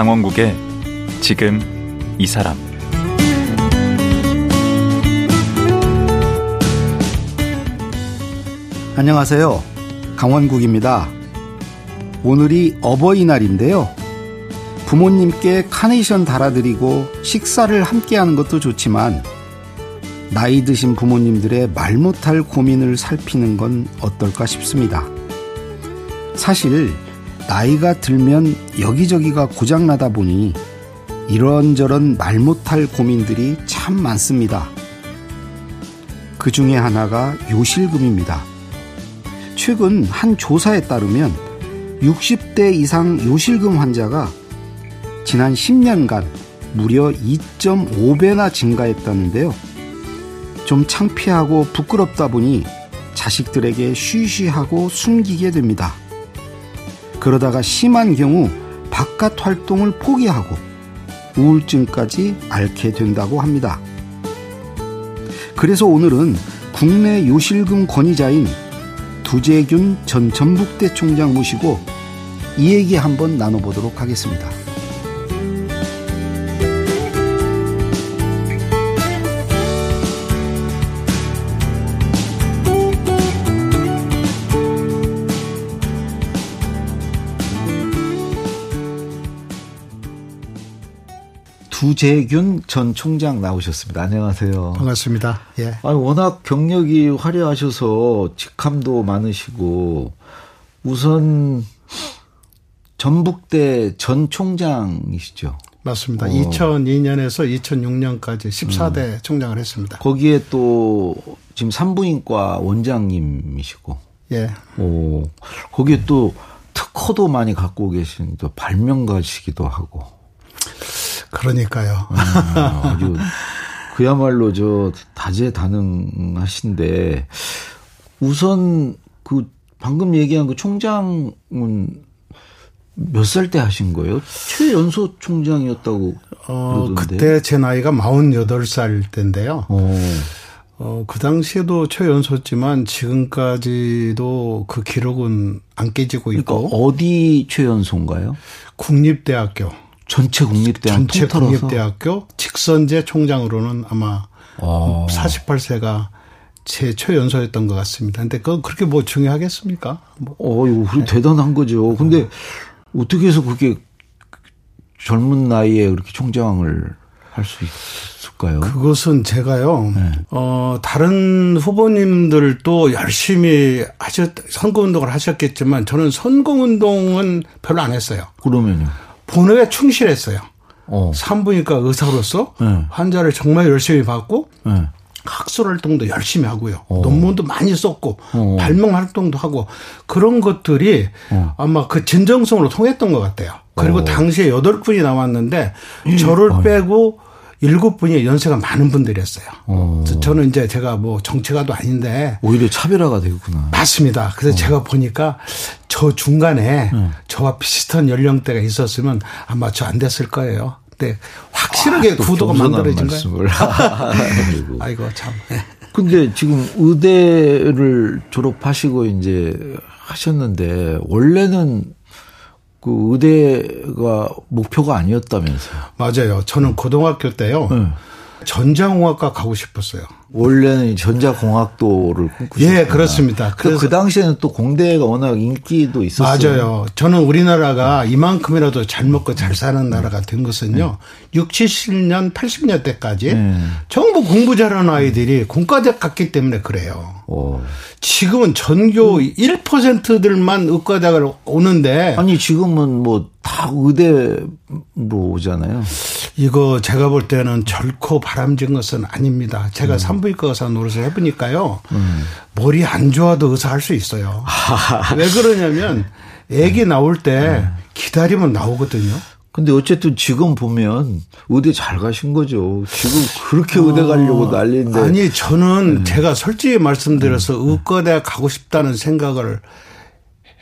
강원국의 지금 이 사람 안녕하세요. 강원국입니다. 오늘이 어버이날인데요. 부모님께 카네이션 달아드리고 식사를 함께 하는 것도 좋지만 나이 드신 부모님들의 말 못할 고민을 살피는 건 어떨까 싶습니다. 사실 나이가 들면 여기저기가 고장나다 보니 이런저런 말 못할 고민들이 참 많습니다. 그 중에 하나가 요실금입니다. 최근 한 조사에 따르면 60대 이상 요실금 환자가 지난 10년간 무려 2.5배나 증가했다는데요. 좀 창피하고 부끄럽다 보니 자식들에게 쉬쉬하고 숨기게 됩니다. 그러다가 심한 경우 바깥 활동을 포기하고 우울증까지 앓게 된다고 합니다. 그래서 오늘은 국내 요실금 권위자인 두재균 전 전북대 총장 모시고 이 얘기 한번 나눠보도록 하겠습니다. 두재균 전 총장 나오셨습니다. 안녕하세요. 반갑습니다. 예. 아 워낙 경력이 화려하셔서 직함도 많으시고 우선 전북대 전 총장이시죠. 맞습니다. 어. 2002년에서 2006년까지 14대 음. 총장을 했습니다. 거기에 또 지금 산부인과 원장님이시고. 예. 오. 거기에 또 특허도 많이 갖고 계신 또 발명가시기도 하고. 그러니까요. 아, 아주 그야말로 저 다재다능하신데 우선 그 방금 얘기한 그 총장은 몇 살 때 하신 거예요? 최연소 총장이었다고 어, 그러던데. 그때 제 나이가 48살 때인데요. 어. 어, 그 당시에도 최연소지만 지금까지도 그 기록은 안 깨지고 있고. 그러니까 어디 최연소인가요? 국립대학교. 전체 국립대학 전체 국립대학교 직선제 총장으로는 아마 아. 48세가 제 최연소였던 것 같습니다. 근데 그 그렇게 뭐 중요하겠습니까? 뭐. 어, 이거 네. 대단한 거죠. 근데 어 떻게 해서 그게 젊은 나이에 그렇게 총장을 할 수 있을까요? 그것은 제가요, 네. 어, 다른 후보님들도 열심히 하셨, 선거 운동을 하셨겠지만 저는 선거 운동은 별로 안 했어요. 그러면요? 본업에 충실했어요. 어. 산부인과 의사로서 네. 환자를 정말 열심히 받고 네. 학술 활동도 열심히 하고요. 어. 논문도 많이 썼고 어. 발명 활동도 하고 그런 것들이 어. 아마 그 진정성으로 통했던 것 같아요. 그리고 어. 당시에 여덟 분이 나왔는데 저를 빼고 일곱 분이 연세가 많은 분들이었어요. 어. 저는 이제 제가 뭐 정치가도 아닌데 오히려 차별화가 되겠구나. 맞습니다. 그래서 어. 제가 보니까 저 중간에 네. 저와 비슷한 연령대가 있었으면 아마 저 안 됐을 거예요. 근데 확실하게 아, 구도가 만들어진 거예요. 아이고 참. 네. 근데 지금 의대를 졸업하시고 이제 하셨는데 원래는 그 의대가 목표가 아니었다면서요. 맞아요. 저는 고등학교 때요. 네. 전자공학과 가고 싶었어요. 원래는 전자공학도를 꿈꾸셨다. 예, 그렇습니다. 그래서 그 당시에는 또 공대가 워낙 인기도 있었어요. 맞아요. 저는 우리나라가 이만큼이라도 잘 먹고 잘 사는 나라가 된 것은요. 네. 6, 70년, 80년 대까지 네. 전부 공부 잘하는 아이들이 공과대 갔기 때문에 그래요. 오. 지금은 전교 음. 1%들만 의과대학을 오는데 아니 지금은 뭐 다 의대로 오잖아요. 이거 제가 볼 때는 결코 바람진 것은 아닙니다. 제가 음. 산부인과 의사 노릇을 해보니까요. 음. 머리 안 좋아도 의사 할 수 있어요. 왜 그러냐면 애기 나올 때 네. 기다리면 나오거든요. 근데 어쨌든 지금 보면 의대 잘 가신 거죠. 지금 그렇게 의대 가려고 어, 난리인데. 아니 저는 네. 제가 솔직히 말씀드려서 네. 의과대 가고 싶다는 생각을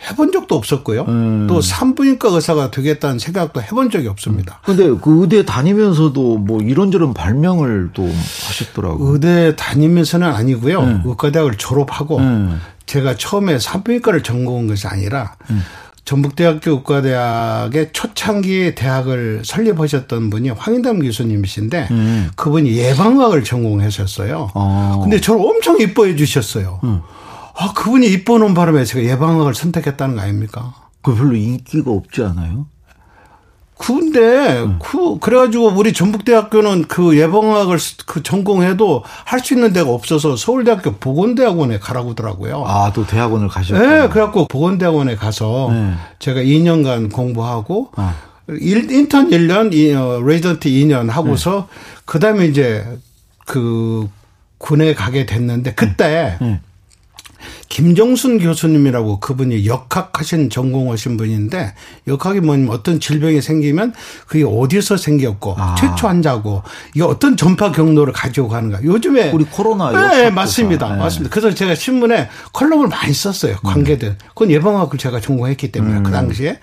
해본 적도 없었고요. 음. 또 산부인과 의사가 되겠다는 생각도 해본 적이 없습니다. 근데 그 의대 다니면서도 뭐 이런저런 발명을 또 하셨더라고요. 의대 다니면서는 아니고요. 음. 의과대학을 졸업하고 음. 제가 처음에 산부인과를 전공한 것이 아니라 전북대학교 의과대학의 초창기 대학을 설립하셨던 분이 황인담 교수님이신데 음. 그분이 예방학을 전공하셨어요. 어. 근데 저를 엄청 이뻐해 주셨어요. 음. 아, 그분이 이뻐놓은 바람에 제가 예방학을 선택했다는 거 아닙니까? 그 별로 인기가 없지 않아요? 근데 음. 그 그래가지고 우리 전북대학교는 그 예방학을 그 전공해도 할 수 있는 데가 없어서 서울대학교 보건대학원에 가라고 하더라고요. 아 또 대학원을 가셨어요? 네, 그래갖고 보건대학원에 가서 네. 제가 2년간 공부하고 아. 인턴 1년, 어, 레지던트 2년 하고서 네. 그다음에 이제 그 군에 가게 됐는데 그때 네. 김정순 교수님이라고 그분이 역학하신 전공하신 분인데 역학이 뭐냐면 어떤 질병이 생기면 그게 어디서 생겼고 아. 최초 환자고 이게 어떤 전파 경로를 가지고 가는가. 요즘에 우리 코로나 네, 맞습니다. 네. 맞습니다. 그래서 제가 신문에 컬럼을 많이 썼어요. 음. 관계된. 그건 예방학을 제가 전공했기 때문에 음. 그 당시에.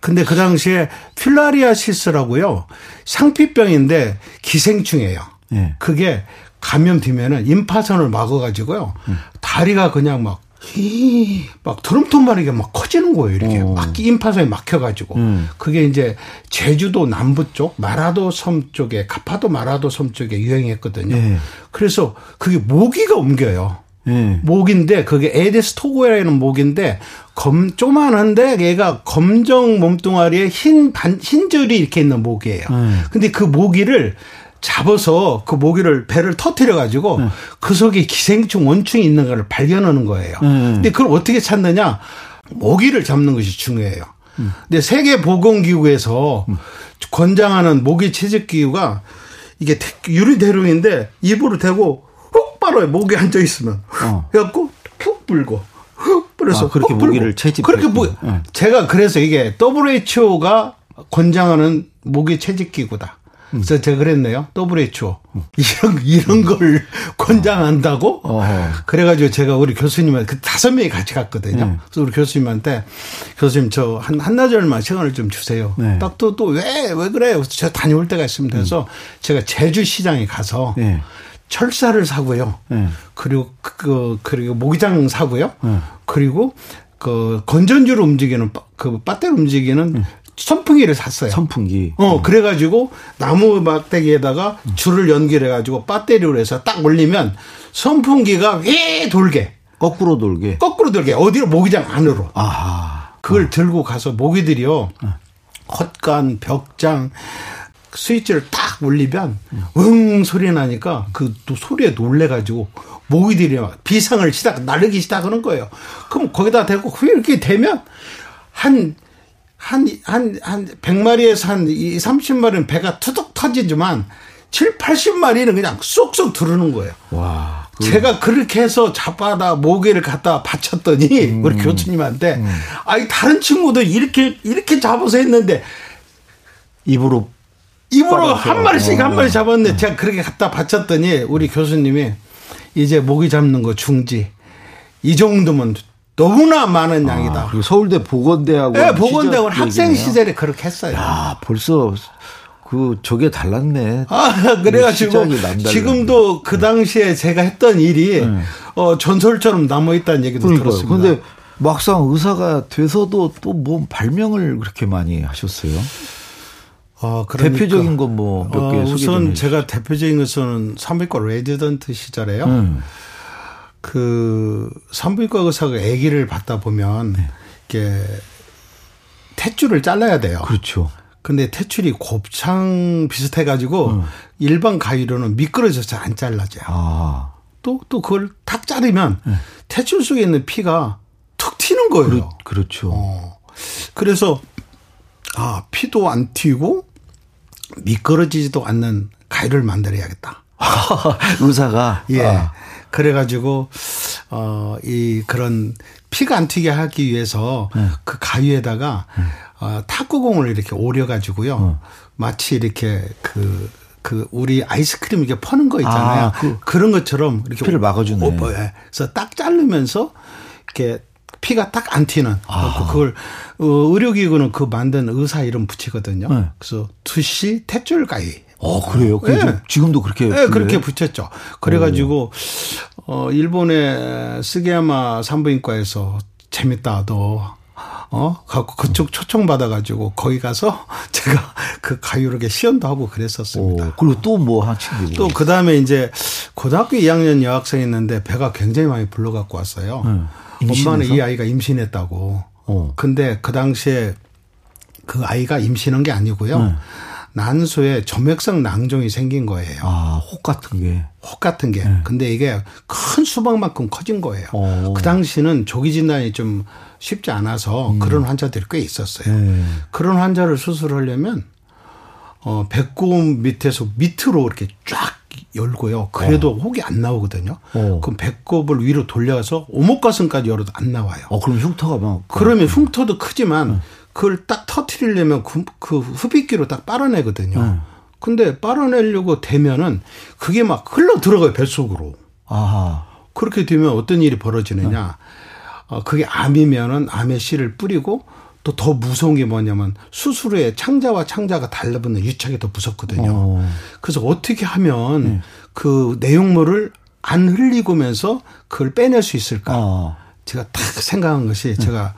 근데 그 당시에 필라리아시스라고요. 상피병인데 기생충이에요. 네. 그게 감염되면은 임파선을 막아가지고요. 음. 다리가 그냥 막 막 드럼통만 이게 막 커지는 거예요. 이렇게 어. 막 인파선이 막혀가지고 음. 그게 이제 제주도 남부 쪽 마라도 섬 쪽에 가파도 마라도 섬 쪽에 유행했거든요. 네. 그래서 그게 모기가 옮겨요. 네. 모기인데 그게 Aedes togoi라는 모기인데 검 조만한데 얘가 검정 몸뚱아리에 흰 반, 흰 줄이 이렇게 있는 모기예요. 네. 근데 그 모기를 잡아서 그 모기를 배를 터트려 가지고 네. 그 속에 기생충 원충이 있는 걸 발견하는 거예요. 네. 근데 그걸 어떻게 찾느냐? 모기를 잡는 것이 중요해요. 음. 근데 세계 보건 기구에서 음. 권장하는 모기 채집 기구가 이게 유리 대롱인데 입으로 대고 훅 빨아요. 모기 앉아 있으면. 어. 그래갖고 훅 불고 훅 불어서 아, 그렇게 모기를 채집. 그렇게 뭐 네. 제가 그래서 이게 WHO가 권장하는 모기 채집 기구다. 그래서 제가 그랬네요. WHO. 이런, 이런 걸 권장한다고? 어허. 그래가지고 제가 우리 교수님한테 그 다섯 명이 같이 갔거든요. 네. 그래서 우리 교수님한테 교수님 저 한, 한나절만 시간을 좀 주세요. 네. 딱 또, 또 왜, 왜 그래요? 저 다녀올 때가 있습니다. 그래서 음. 제가 제주 시장에 가서 네. 철사를 사고요. 네. 그리고 그, 그리고 모기장 사고요. 네. 그리고 그 건전지로 움직이는 그 배터리 움직이는 네. 선풍기를 샀어요. 선풍기. 어, 음. 그래가지고 나무 막대기에다가 줄을 연결해가지고 배터리로 해서 딱 올리면 선풍기가 왜 돌게. 거꾸로 돌게. 거꾸로 돌게. 어디로 모기장 안으로. 아하. 그걸 어. 들고 가서 모기들이요. 어. 헛간, 벽장, 스위치를 딱 올리면 응 소리 나니까 그 또 소리에 놀래가지고 모기들이 막 비상을 시작, 나르기 시작하는 거예요. 그럼 거기다 대고 이렇게 되면 한 한, 한, 한 100마리에서 한 2, 30마리는 배가 투둑 터지지만 7, 80마리는 그냥 쏙쏙 들어오는 거예요. 와. 그... 제가 그렇게 해서 잡아다 모기를 갖다 바쳤더니 음. 우리 교수님한테 음. 아니 다른 친구들 이렇게 이렇게 잡아서 했는데 입으로 입으로 한 마리씩 어. 한 마리 잡았는데 어. 제가 그렇게 갖다 바쳤더니 우리 교수님이 이제 모기 잡는 거 중지 이 정도면 너무나 많은 아, 양이다. 그리고 서울대 보건대학원. 네, 보건대학원 학생 시절에 그렇게 했어요. 야, 벌써 그 저게 달랐네. 아, 그래가지고 지금도 그 당시에 제가 했던 일이 네. 어, 전설처럼 남아 있다는 얘기도 그러니까요. 들었습니다. 그런데 막상 의사가 돼서도 또 뭐 발명을 그렇게 많이 하셨어요? 어, 그러니까. 대표적인 건 뭐 몇개 어, 우선 제가 대표적인 것은 산부인과 레지던트 시절에요. 음. 그 산부인과 의사가 아기를 받다 보면 네. 이게 탯줄을 잘라야 돼요. 그렇죠. 근데 탯줄이 곱창 비슷해 가지고 음. 일반 가위로는 미끄러져서 잘안 잘라져요. 아. 또, 또 그걸 탁 자르면 네. 탯줄 속에 있는 피가 툭 튀는 거예요. 그렇, 죠 어. 그래서 아, 피도 안 튀고 미끄러지지도 않는 가위를 만들어야겠다. 의사가 예. 아. 그래가지고 어 이 그런 피가 안 튀게 하기 위해서 네. 그 가위에다가 네. 어, 탁구공을 이렇게 오려가지고요. 어. 마치 이렇게 그, 그, 우리 아이스크림 이렇게 퍼는 거 있잖아요. 아, 그, 런 것처럼 이렇게. 피를 막아주네. 오, 예. 그래서 딱 자르면서 이렇게 피가 딱 안 튀는. 아. 그걸 어, 의료기구는 그 만든 의사 이름 붙이거든요. 네. 그래서 투시 탯줄 가위. 어, 그래요? 네. 지금도 그렇게. 네, 불려요? 그렇게 붙였죠. 그래가지고, 오. 어, 일본의 스게야마 산부인과에서 재밌다, 너 어, 갖고 그쪽 초청 받아가지고 거기 가서 제가 그 가요르게 시연도 하고 그랬었습니다. 오, 그리고 또 뭐 하시고 또 그 다음에 이제 고등학교 2학년 여학생이었는데 배가 굉장히 많이 불러갖고 왔어요. 네. 엄마는 이 아이가 임신했다고. 어. 근데 그 당시에 그 아이가 임신한 게 아니고요. 네. 난소에 점액성 낭종이 생긴 거예요. 아, 혹 같은 게. 혹 같은 게. 네. 근데 이게 큰 수박만큼 커진 거예요. 오. 어. 그 당시는 조기 진단이 좀 쉽지 않아서 음. 그런 환자들이 꽤 있었어요. 네. 그런 환자를 수술하려면 어, 배꼽 밑에서 밑으로 이렇게 쫙 열고요. 그래도 어. 혹이 안 나오거든요. 어. 그럼 배꼽을 위로 돌려서 오목가슴까지 열어도 안 나와요. 어, 그럼 흉터가 막. 그러면 흉터도 크지만 네. 그걸 딱 터트리려면 그, 그 흡입기로 딱 빨아내거든요. 네. 근데 빨아내려고 되면은 그게 막 흘러 들어가요, 뱃속으로. 아하. 그렇게 되면 어떤 일이 벌어지느냐. 네. 어, 그게 암이면은 암의 씨를 뿌리고 또 더 무서운 게 뭐냐면 수술 후에 창자와 창자가 달라붙는 유착이 더 무섭거든요. 오. 어. 그래서 어떻게 하면 네. 그 내용물을 안 흘리고면서 그걸 빼낼 수 있을까? 어. 제가 딱 생각한 것이 네. 제가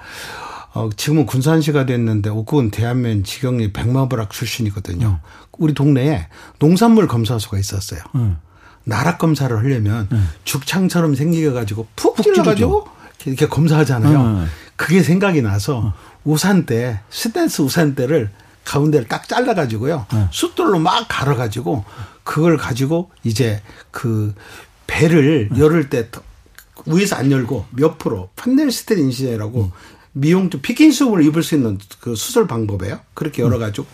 어, 지금은 군산시가 됐는데 옥구은 대한면 지경리 백마부락 출신이거든요. 음. 우리 동네에 농산물 검사소가 있었어요. 음. 나락 검사를 하려면 음. 죽창처럼 생기게 가지고 푹 찔러가지고 이렇게 검사하잖아요. 그게 생각이 나서 어. 우산대 스테인리스 우산대를 가운데를 딱 잘라가지고요. 숫돌로 막 갈아가지고 그걸 가지고 이제 그 배를 열을 때 위에서 안 열고 몇 프로 Pfannenstiel incision이라고 음. 미용적 비키니 수영복을 입을 수 있는 그 수술 방법이에요. 그렇게 열어가지고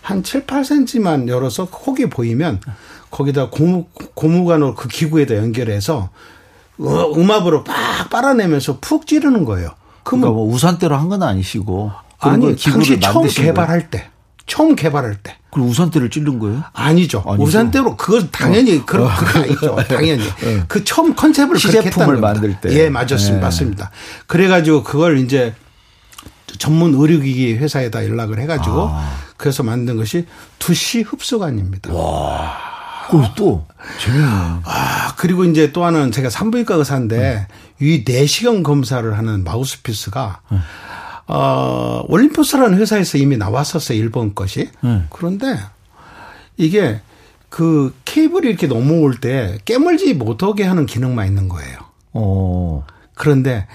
한 7, 8cm만 열어서 혹이 보이면 거기다 고무, 고무관으로 그 기구에다 연결해서 음압으로 빡 빨아내면서 푹 찌르는 거예요. 그러니까 뭐 우산대로 한 건 아니시고 아니 당시 처음 개발할 때 처음 개발할 때. 그럼 우산대를 찌른 거예요? 아니죠. 아니죠. 우산대로 그건 당연히 어. 그런 그거 아니죠. 당연히 네. 그 처음 컨셉을 시제품을 만들 때. 예, 맞았습니다. 네. 맞습니다. 그래가지고 그걸 이제 전문 의료기기 회사에다 연락을 해가지고 아. 그래서 만든 것이 두시 흡수관입니다. 와. 그또 재밌네. 아 그리고 이제 또 하나는 제가 산부인과 의사인데 음. 이 내시경 검사를 하는 마우스피스가 음. 어, 올림포스라는 회사에서 이미 나왔었어요, 일본 것이. 네. 그런데 이게 그 케이블이 이렇게 넘어올 때 깨물지 못하게 하는 기능만 있는 거예요. 어. 그런데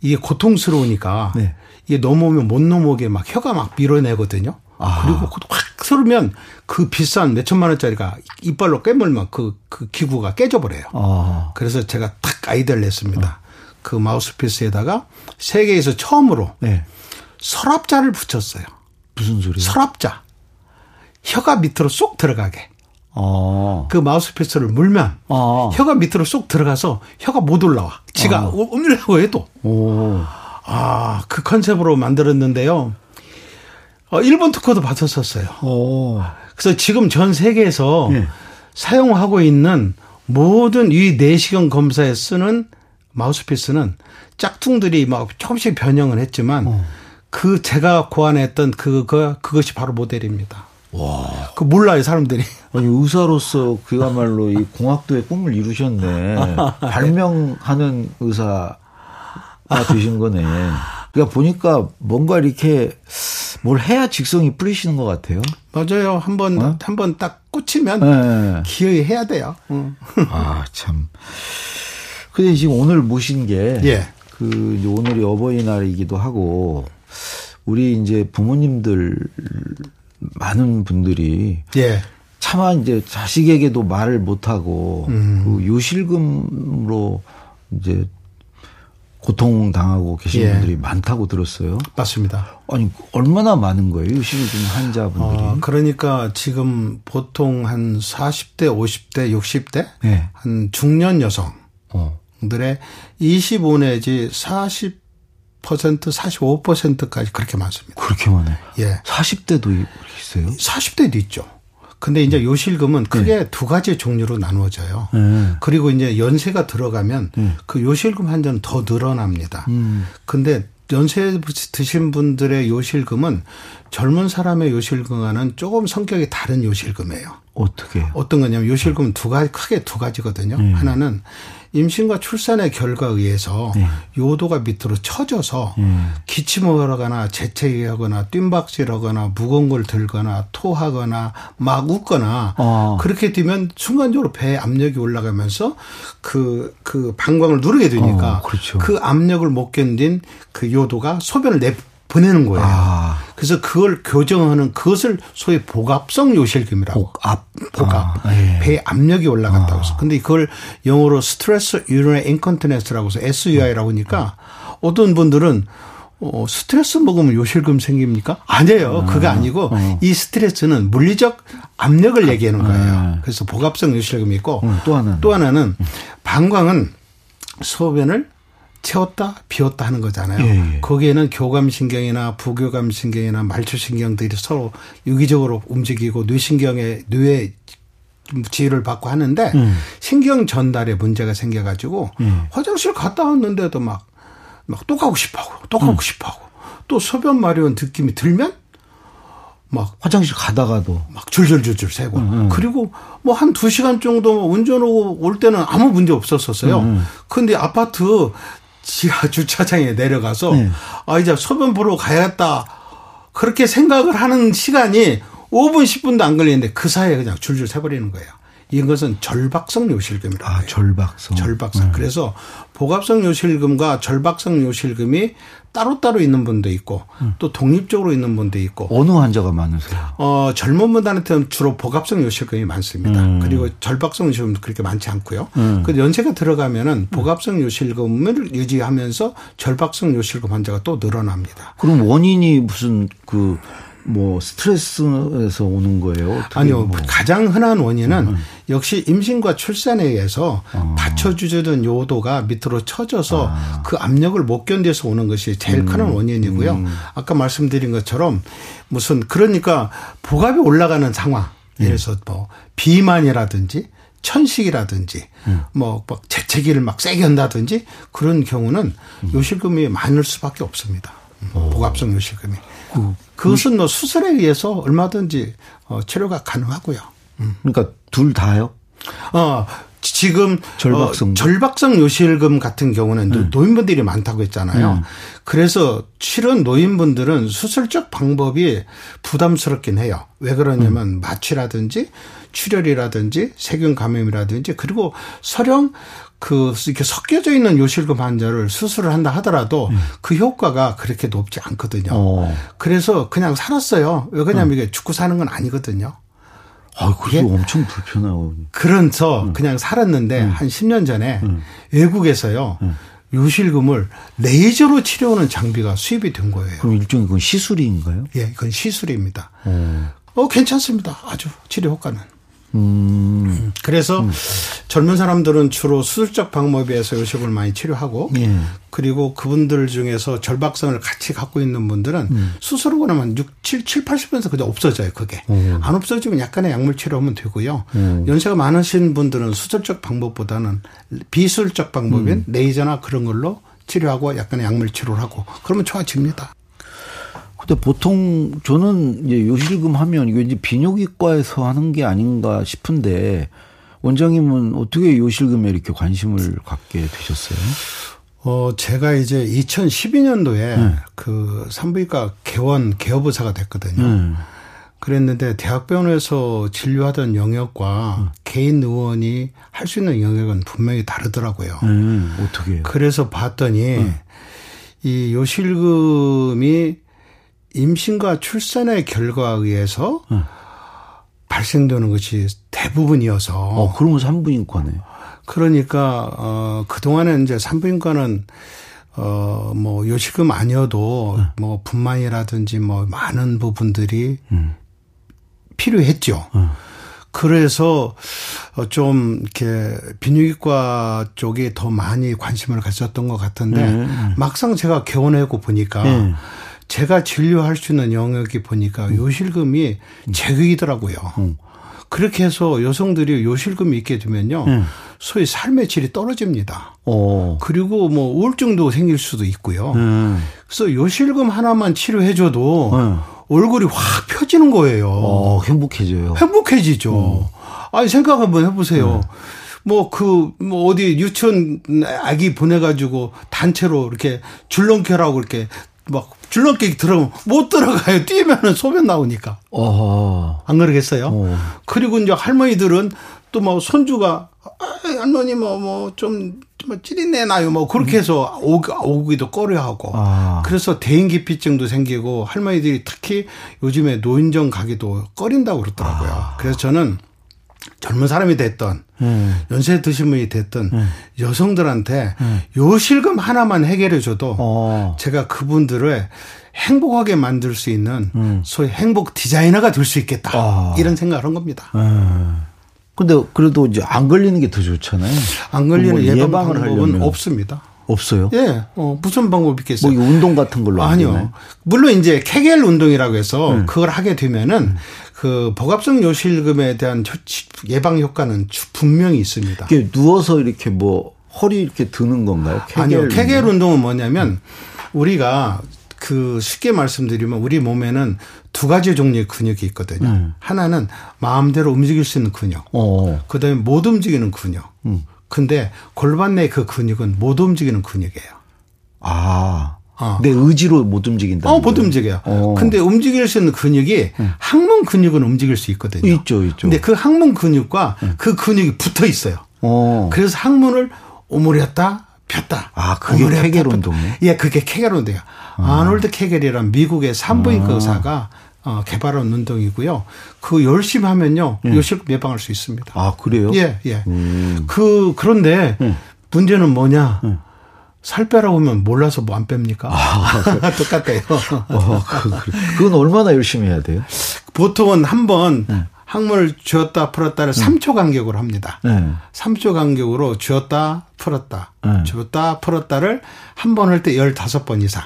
이게 고통스러우니까 네. 이게 넘어오면 못 넘어오게 막 혀가 막 밀어내거든요. 아. 그리고 확 썰으면 그 비싼 몇 천만 원짜리가 이빨로 깨물면 그, 그 기구가 깨져버려요. 아. 그래서 제가 탁 아이디어를 냈습니다. 어. 그 마우스피스에다가 세계에서 처음으로 네. 서랍자를 붙였어요. 무슨 소리요? 서랍자. 혀가 밑으로 쏙 들어가게. 어. 그 마우스피스를 물면 어. 혀가 밑으로 쏙 들어가서 혀가 못 올라와. 지가 어. 올리려고 해도. 오. 아, 그 컨셉으로 만들었는데요. 어, 일본 특허도 받았었어요. 오. 그래서 지금 전 세계에서 네. 사용하고 있는 모든 이 내시경 검사에 쓰는 마우스피스는 짝퉁들이 막 조금씩 변형을 했지만 어. 그 제가 고안했던 그거 그것이 바로 모델입니다. 와. 그 몰라요 사람들이. 아니 의사로서 그야말로 이 공학도의 꿈을 이루셨네. 발명하는 의사가 되신 거네. 그러니까 보니까 뭔가 이렇게 뭘 해야 직성이 풀리시는 것 같아요. 맞아요. 한 번 어? 한번 딱 꽂히면 네. 기어이 해야 돼요. 응. 아 참. 근데 지금 오늘 모신 게. 예. 그 이제 오늘이 어버이날이기도 하고 우리 이제 부모님들 많은 분들이 예. 차마 이제 자식에게도 말을 못 하고 음. 그 요실금으로 이제 고통 당하고 계신 예. 분들이 많다고 들었어요. 맞습니다. 아니 얼마나 많은 거예요, 요실금 환자분들이? 어, 그러니까 지금 보통 한 40대, 50대, 60대 네. 한 중년 여성들의 어. 25 내지 40 45%까지 그렇게 많습니다. 그렇게 많아요? 예. 40대도 있어요? 40대도 있죠. 근데 이제 요실금은 크게 네. 두 가지 종류로 나누어져요. 네. 그리고 이제 연세가 들어가면 네. 그 요실금 환자는 더 늘어납니다. 음. 근데 연세 드신 분들의 요실금은 젊은 사람의 요실금과는 조금 성격이 다른 요실금이에요. 어떻게? 어떤 거냐면 요실금은 두 가지 크게 두 가지거든요. 네. 하나는 임신과 출산의 결과에 의해서 네. 요도가 밑으로 처져서 네. 기침을 하거나 재채기하거나 뜀박질하거나 무거운 걸 들거나 토하거나 막 웃거나 어. 그렇게 되면 순간적으로 배에 압력이 올라가면서 그그 그 방광을 누르게 되니까 어, 그렇죠. 그 압력을 못 견딘 그 요도가 소변을 내 보내는 거예요. 아. 그래서 그걸 교정하는 그것을 소위 복압성 요실금이라고. 복압. 복압. 아, 예. 배에 압력이 올라갔다고 해서. 아. 근데 그걸 영어로 스트레스 유리널 인컨티넨스라고 해서 SUI라고 하니까 어떤 분들은 어, 스트레스 먹으면 요실금 생깁니까? 아니에요. 아. 그거 아니고 어. 이 스트레스는 물리적 압력을 얘기하는 거예요. 예. 그래서 복압성 요실금이 있고 음, 또 하나는 또 하나는 방광은 소변을 채웠다 비웠다 하는 거잖아요. 예, 예. 거기에는 교감신경이나 부교감신경이나 말초신경들이 서로 유기적으로 움직이고 뇌신경의 뇌 지휘를 받고 하는데 음. 신경 전달에 문제가 생겨가지고 음. 화장실 갔다 왔는데도 막 막 또 가고 싶어하고 또 가고 음. 싶어하고 또 소변 마려운 느낌이 들면 막 화장실 가다가도 막 줄줄줄줄 새고 음, 음. 그리고 뭐한두 시간 정도 운전하고 올 때는 아무 문제 없었었어요. 음. 음. 근데 아파트 지하 주차장에 내려가서 네. 아 이제 소변 보러 가야겠다 그렇게 생각을 하는 시간이 5분 10분도 안 걸리는데 그 사이에 그냥 줄줄 새버리는 거예요. 이것은 절박성 요실금이라고 아, 해요. 절박성. 절박성. 네. 그래서 복합성 요실금과 절박성 요실금이 따로따로 있는 분도 있고 음. 또 독립적으로 있는 분도 있고 어느 환자가 많으세요? 어, 젊은 분들한테는 주로 복합성 요실금이 많습니다. 음. 그리고 절박성 요실금도 그렇게 많지 않고요. 음. 그 연세가 들어가면은 복합성 요실금을 유지하면서 절박성 요실금 환자가 또 늘어납니다. 그럼 원인이 무슨 그 뭐 스트레스에서 오는 거예요? 아니요. 뭐. 가장 흔한 원인은 음. 역시 임신과 출산에 의해서 어. 받쳐주던 요도가 밑으로 처져서 아. 그 압력을 못 견뎌서 오는 것이 제일 음. 큰 원인이고요. 음. 아까 말씀드린 것처럼 무슨 그러니까 복압이 올라가는 상황. 예. 예를 들어서 뭐 비만이라든지 천식이라든지 음. 뭐 재채기를 막 세게 한다든지 그런 경우는 음. 요실금이 많을 수밖에 없습니다. 오. 복압성 요실금이. 그 그것은 뭐 수술에 의해서 얼마든지 어, 치료가 가능하고요. 음. 그러니까 둘 다요? 어, 지금 절박성 어, 절박성 요실금 같은 경우는 네. 노인분들이 많다고 했잖아요. 네. 그래서 실은 노인분들은 수술적 방법이 부담스럽긴 해요. 왜 그러냐면 음. 마취라든지 출혈이라든지 세균 감염이라든지 그리고 설령 그 이렇게 섞여져 있는 요실금 환자를 수술을 한다 하더라도 음. 그 효과가 그렇게 높지 않거든요. 어. 그래서 그냥 살았어요. 왜 그러냐면 음. 이게 죽고 사는 건 아니거든요. 아, 그게 엄청 불편하고. 그래서 음. 그냥 살았는데 음. 한 10년 전에 음. 외국에서요. 음. 요실금을 레이저로 치료하는 장비가 수입이 된 거예요. 그럼 일종의 그건 시술인가요? 예, 그건 시술입니다. 어, 어 괜찮습니다. 아주 치료 효과는. 음. 그래서 음. 젊은 사람들은 주로 수술적 방법에서 요식을 많이 치료하고 예. 그리고 그분들 중에서 절박성을 같이 갖고 있는 분들은 음. 수술하고 나면 6, 7, 7, 80% 그냥 없어져요, 그게. 오. 안 없어지면 약간의 약물 치료하면 되고요. 오. 연세가 많으신 분들은 수술적 방법보다는 비수술적 방법인 음. 레이저나 그런 걸로 치료하고 약간의 약물 치료를 하고 그러면 좋아집니다. 근데 보통 저는 이제 요실금 하면 이게 이제 비뇨기과에서 하는 게 아닌가 싶은데 원장님은 어떻게 요실금에 이렇게 관심을 갖게 되셨어요? 어, 제가 이제 2012년도에 네. 그 산부인과 개원 개업의사가 됐거든요. 네. 그랬는데 대학병원에서 진료하던 영역과 음. 개인 의원이 할 수 있는 영역은 분명히 다르더라고요. 음, 어떻게? 그래서 봤더니 음. 이 요실금이 임신과 출산의 결과에 의해서 음. 발생되는 것이 대부분이어서. 어, 그러면 산부인과네. 그러니까, 어, 그동안에 이제 산부인과는 어, 뭐, 요식금 아니어도, 음. 뭐, 분만이라든지 뭐, 많은 부분들이 음. 필요했죠. 음. 그래서 어, 좀 이렇게 비뇨기과 쪽에 더 많이 관심을 가졌던 것 같은데 네. 막상 제가 개원하고 보니까 네. 제가 진료할 수 있는 영역이 보니까 음. 요실금이 음. 제격이더라고요. 음. 그렇게 해서 여성들이 요실금이 있게 되면요. 음. 소위 삶의 질이 떨어집니다. 오. 어. 그리고 뭐 우울증도 생길 수도 있고요. 음. 그래서 요실금 하나만 치료해줘도 음. 얼굴이 확 펴지는 거예요. 어, 행복해져요. 행복해지죠. 아니, 생각 한번 해보세요. 뭐 그 뭐 어디 유치원 아기 보내가지고 단체로 이렇게 줄넘기라고 이렇게 막 줄넘기 들어가면 못 들어가요. 뛰면은 소변 나오니까. 어허. 안 그러겠어요? 어. 그리고 이제 할머니들은 또 뭐 손주가 아, 할머니 뭐 뭐좀 뭐 찌릿내 나요 뭐 그렇게 해서 오기, 오기도 꺼려하고 아. 그래서 대인기피증도 생기고 할머니들이 특히 요즘에 노인정 가기도 꺼린다고 그러더라고요. 아. 그래서 저는 젊은 사람이 됐던 음. 연세 드신 분이 됐던 음. 여성들한테 음. 요 실금 하나만 해결해 줘도 어. 제가 그분들을 행복하게 만들 수 있는 음. 소위 행복 디자이너가 될 수 있겠다. 아. 이런 생각을 한 겁니다. 음. 근데 그래도 이제 안 걸리는 게 더 좋잖아요. 안 걸리는 뭐 예방 을 하려면 없습니다. 없어요? 예. 어, 무슨 방법이 있겠어요? 뭐 운동 같은 걸로 아니요. 물론 이제 케겔 운동이라고 해서 음. 그걸 하게 되면은 음. 그 복합성 요실금에 대한 예방 효과는 분명히 있습니다. 이게 누워서 이렇게 뭐 허리 이렇게 드는 건가요? 케겔 아니요. 케겔 운동은 뭐냐면 우리가 그 쉽게 말씀드리면 우리 몸에는 두 가지 종류의 근육이 있거든요. 음. 하나는 마음대로 움직일 수 있는 근육. 어. 그다음에 못 움직이는 근육. 음. 근데 골반 내 그 근육은 못 움직이는 근육이에요. 아. 어. 내 의지로 못 움직인다. 어, 못 움직여요. 어. 근데 움직일 수 있는 근육이 음. 항문 근육은 움직일 수 있거든요. 있죠, 있죠. 근데 그 항문 근육과 음. 그 근육이 붙어 있어요. 어. 그래서 항문을 오므렸다 폈다. 아, 그게 케겔 운동이에요? 예, 그게 케겔 운동이야. 아. 아놀드 케겔이란 미국의 산부인과 아. 의사가 어, 개발한 운동이고요. 그 열심히 하면요. 음. 요실금 예방할 수 있습니다. 아, 그래요? 예, 예. 음. 그, 그런데 음. 문제는 뭐냐. 음. 살 빼라고 하면 몰라서 뭐 안 뺍니까? 아, 똑같아요. 어, 그, 그건 얼마나 열심히 해야 돼요? 보통은 한번 네. 항문을 쥐었다 풀었다를 네. 3초 간격으로 합니다. 네. 3초 간격으로 쥐었다 풀었다, 네. 쥐었다 풀었다를 한 번 할 때 15번 이상.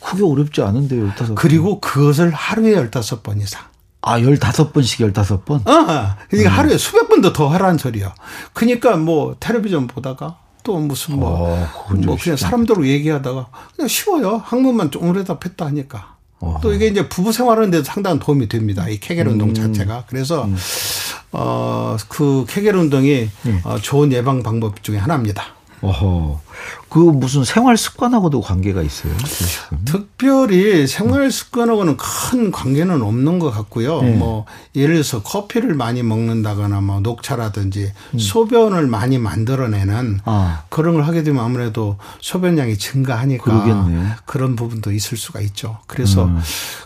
그게 어렵지 않은데요, 15번. 그리고 그것을 하루에 15번 이상. 아, 15번씩 15번? 어, 그러니까 음. 하루에 수백 번도 더 하라는 소리요. 그러니까 뭐 텔레비전 보다가 또 무슨 뭐, 어, 뭐 그냥 사람들로 얘기하다가 그냥 쉬워요. 항문만 오래다 폈다 하니까. 어. 또 이게 이제 부부 생활하는 데도 상당한 도움이 됩니다. 이 케겔 운동 음. 자체가. 그래서 음. 어 그 케겔 운동이 음. 어, 좋은 예방 방법 중에 하나입니다. 어허. 그 무슨 생활 습관하고도 관계가 있어요? 특별히 생활 습관하고는 큰 관계는 없는 것 같고요. 네. 뭐 예를 들어서 커피를 많이 먹는다거나 뭐 녹차라든지 음. 소변을 많이 만들어내는 아. 그런 걸 하게 되면 아무래도 소변량이 증가하니까 그러겠네요. 그런 부분도 있을 수가 있죠. 그래서 음.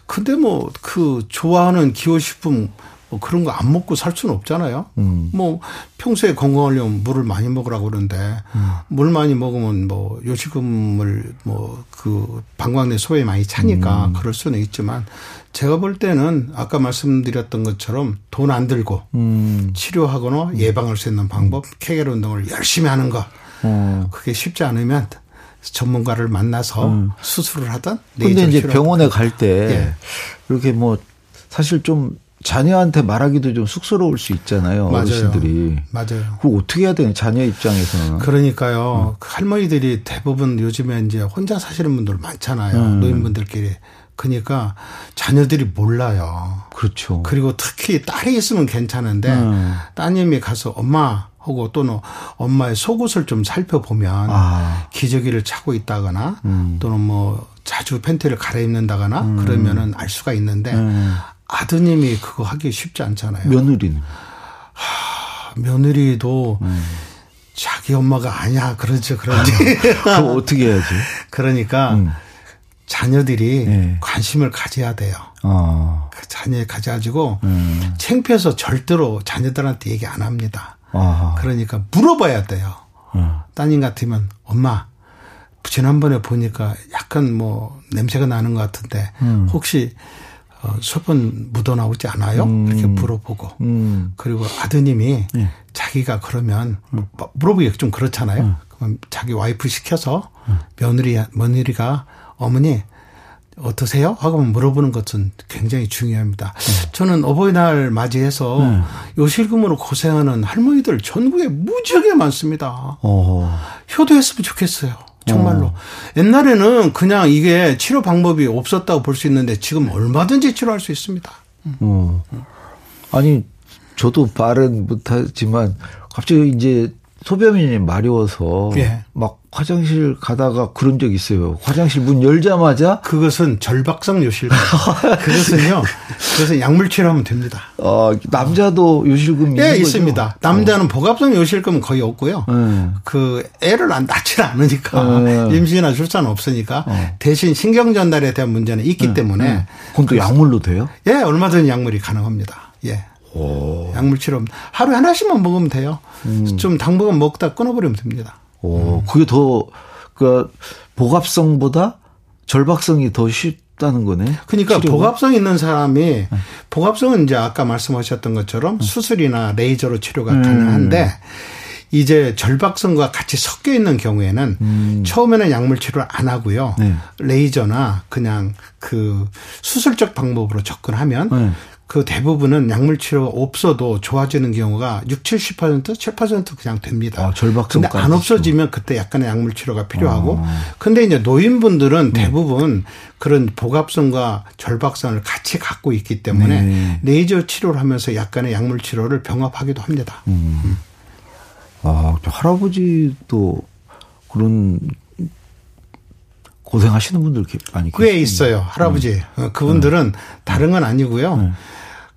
근데 뭐 그 좋아하는 기호식품 뭐 그런 거 안 먹고 살 수는 없잖아요. 음. 뭐 평소에 건강하려면 물을 많이 먹으라고 그러는데 음. 물 많이 먹으면 뭐 요식음을 뭐 그 방광내 소에 많이 차니까 음. 그럴 수는 있지만 제가 볼 때는 아까 말씀드렸던 것처럼 돈 안 들고 음. 치료하거나 예방할 수 있는 방법 케겔 운동을 열심히 하는 거 어. 그게 쉽지 않으면 전문가를 만나서 음. 수술을 하던 근데 이제 병원에 갈때 예. 이렇게 뭐 사실 좀 자녀한테 말하기도 좀 쑥스러울 수 있잖아요. 맞아요. 어르신들이. 맞아요. 그걸 어떻게 해야 되는 자녀 입장에서는. 그러니까요. 음. 할머니들이 대부분 요즘에 이제 혼자 사시는 분들 많잖아요. 음. 노인분들끼리. 그러니까 자녀들이 몰라요. 그렇죠. 그리고 특히 딸이 있으면 괜찮은데 음. 따님이 가서 엄마 하고 또는 엄마의 속옷을 좀 살펴보면 아. 기저귀를 차고 있다거나 음. 또는 뭐 자주 팬티를 갈아입는다거나 음. 그러면은 알 수가 있는데 음. 아드님이 그거 하기 쉽지 않잖아요. 며느리는? 하, 며느리도 음. 자기 엄마가 아니야 그러죠 그런지. 그럼 어떻게 해야지? 그러니까 음. 자녀들이 네. 관심을 가져야 돼요. 어. 그 자녀에 가져가지고 음. 창피해서 절대로 자녀들한테 얘기 안 합니다. 어. 그러니까 물어봐야 돼요. 어. 따님 같으면 엄마 지난번에 보니까 약간 뭐 냄새가 나는 것 같은데 음. 혹시 어, 소변 묻어나오지 않아요? 음. 이렇게 물어보고. 음. 그리고 아드님이 네. 자기가 그러면 음. 물어보기 좀 그렇잖아요. 음. 그럼 자기 와이프 시켜서 음. 며느리, 며느리가 어머니 어떠세요? 하고 물어보는 것은 굉장히 중요합니다. 네. 저는 어버이날 맞이해서 네. 요실금으로 고생하는 할머니들 전국에 무지하게 많습니다. 어. 효도했으면 좋겠어요. 정말로. 어. 옛날에는 그냥 이게 치료 방법이 없었다고 볼 수 있는데 지금 얼마든지 치료할 수 있습니다. 어. 아니 저도 발은 못하지만 갑자기 이제 소변이 마려워서 예. 막 화장실 가다가 그런 적 있어요. 화장실 문 열자마자 그것은 절박성 요실금. 그것은요. 그것은 약물 치료하면 됩니다. 어, 남자도 요실금 예, 있습니다. 남자는 어. 복합성 요실금은 거의 없고요. 네. 그 애를 안 낳지 않으니까 네. 임신이나 출산 없으니까 어. 대신 신경 전달에 대한 문제는 있기 네. 때문에 그건 또 약물로 돼요? 예, 얼마든지 약물이 가능합니다. 예. 오. 약물 치료 하루에 하나씩만 먹으면 돼요. 음. 좀 당분간 먹다 끊어버리면 됩니다. 오, 음. 그게 더, 그, 복합성보다 절박성이 더 쉽다는 거네. 그러니까 치료가? 복합성 있는 사람이, 네. 복합성은 이제 아까 말씀하셨던 것처럼 네. 수술이나 레이저로 치료가 음. 가능한데, 이제 절박성과 같이 섞여 있는 경우에는 음. 처음에는 약물 치료를 안 하고요. 네. 레이저나 그냥 그 수술적 방법으로 접근하면 네. 그 대부분은 약물 치료가 없어도 좋아지는 경우가 6, 70% 7% 그냥 됩니다. 아, 절박성. 근데 안 없어지면 그때 약간의 약물 치료가 필요하고 아. 근데 이제 노인분들은 네. 대부분 그런 복합성과 절박성을 같이 갖고 있기 때문에 네. 레이저 치료를 하면서 약간의 약물 치료를 병합하기도 합니다. 음. 음. 아, 할아버지도 그런 고생하시는 분들 많이 꽤 있어요. 할아버지. 음. 그분들은 다른 건 아니고요. 네.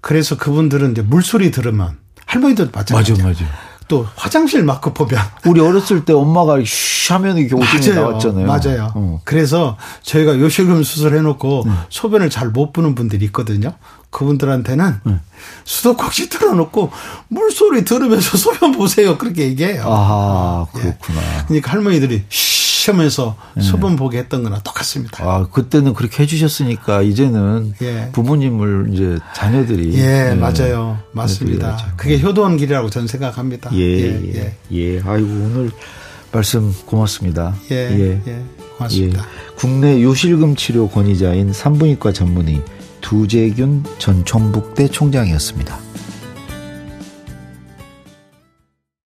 그래서 그분들은 이제 물소리 들으면 할머니도 마찬가지죠. 맞아, 맞아. 또 화장실 마크 보면 우리 어렸을 때 엄마가 쉬 하면 이렇게 오줌이 나왔잖아요. 맞아요. 어. 그래서 저희가 요실금 수술 해놓고 음. 소변을 잘못 부는 분들이 있거든요. 그분들한테는 음. 수도꼭지 틀어놓고 물소리 들으면서 소변 보세요. 그렇게 얘기해요. 아, 그렇구나. 예. 그러니까 할머니들이 쉬 면서 네. 소변 보게 했던 거나 똑같습니다. 아, 그때는 그렇게 해주셨으니까 이제는 예. 부모님을 이제 자녀들이. 예, 네. 맞아요. 맞습니다. 그게 효도원 길이라고 저는 생각합니다. 예, 예, 예. 예. 아이고, 오늘 말씀 고맙습니다. 예, 예. 예 고맙습니다. 예. 국내 요실금 치료 권위자인 산부인과 전문의 두재균 전 총북대 총장이었습니다.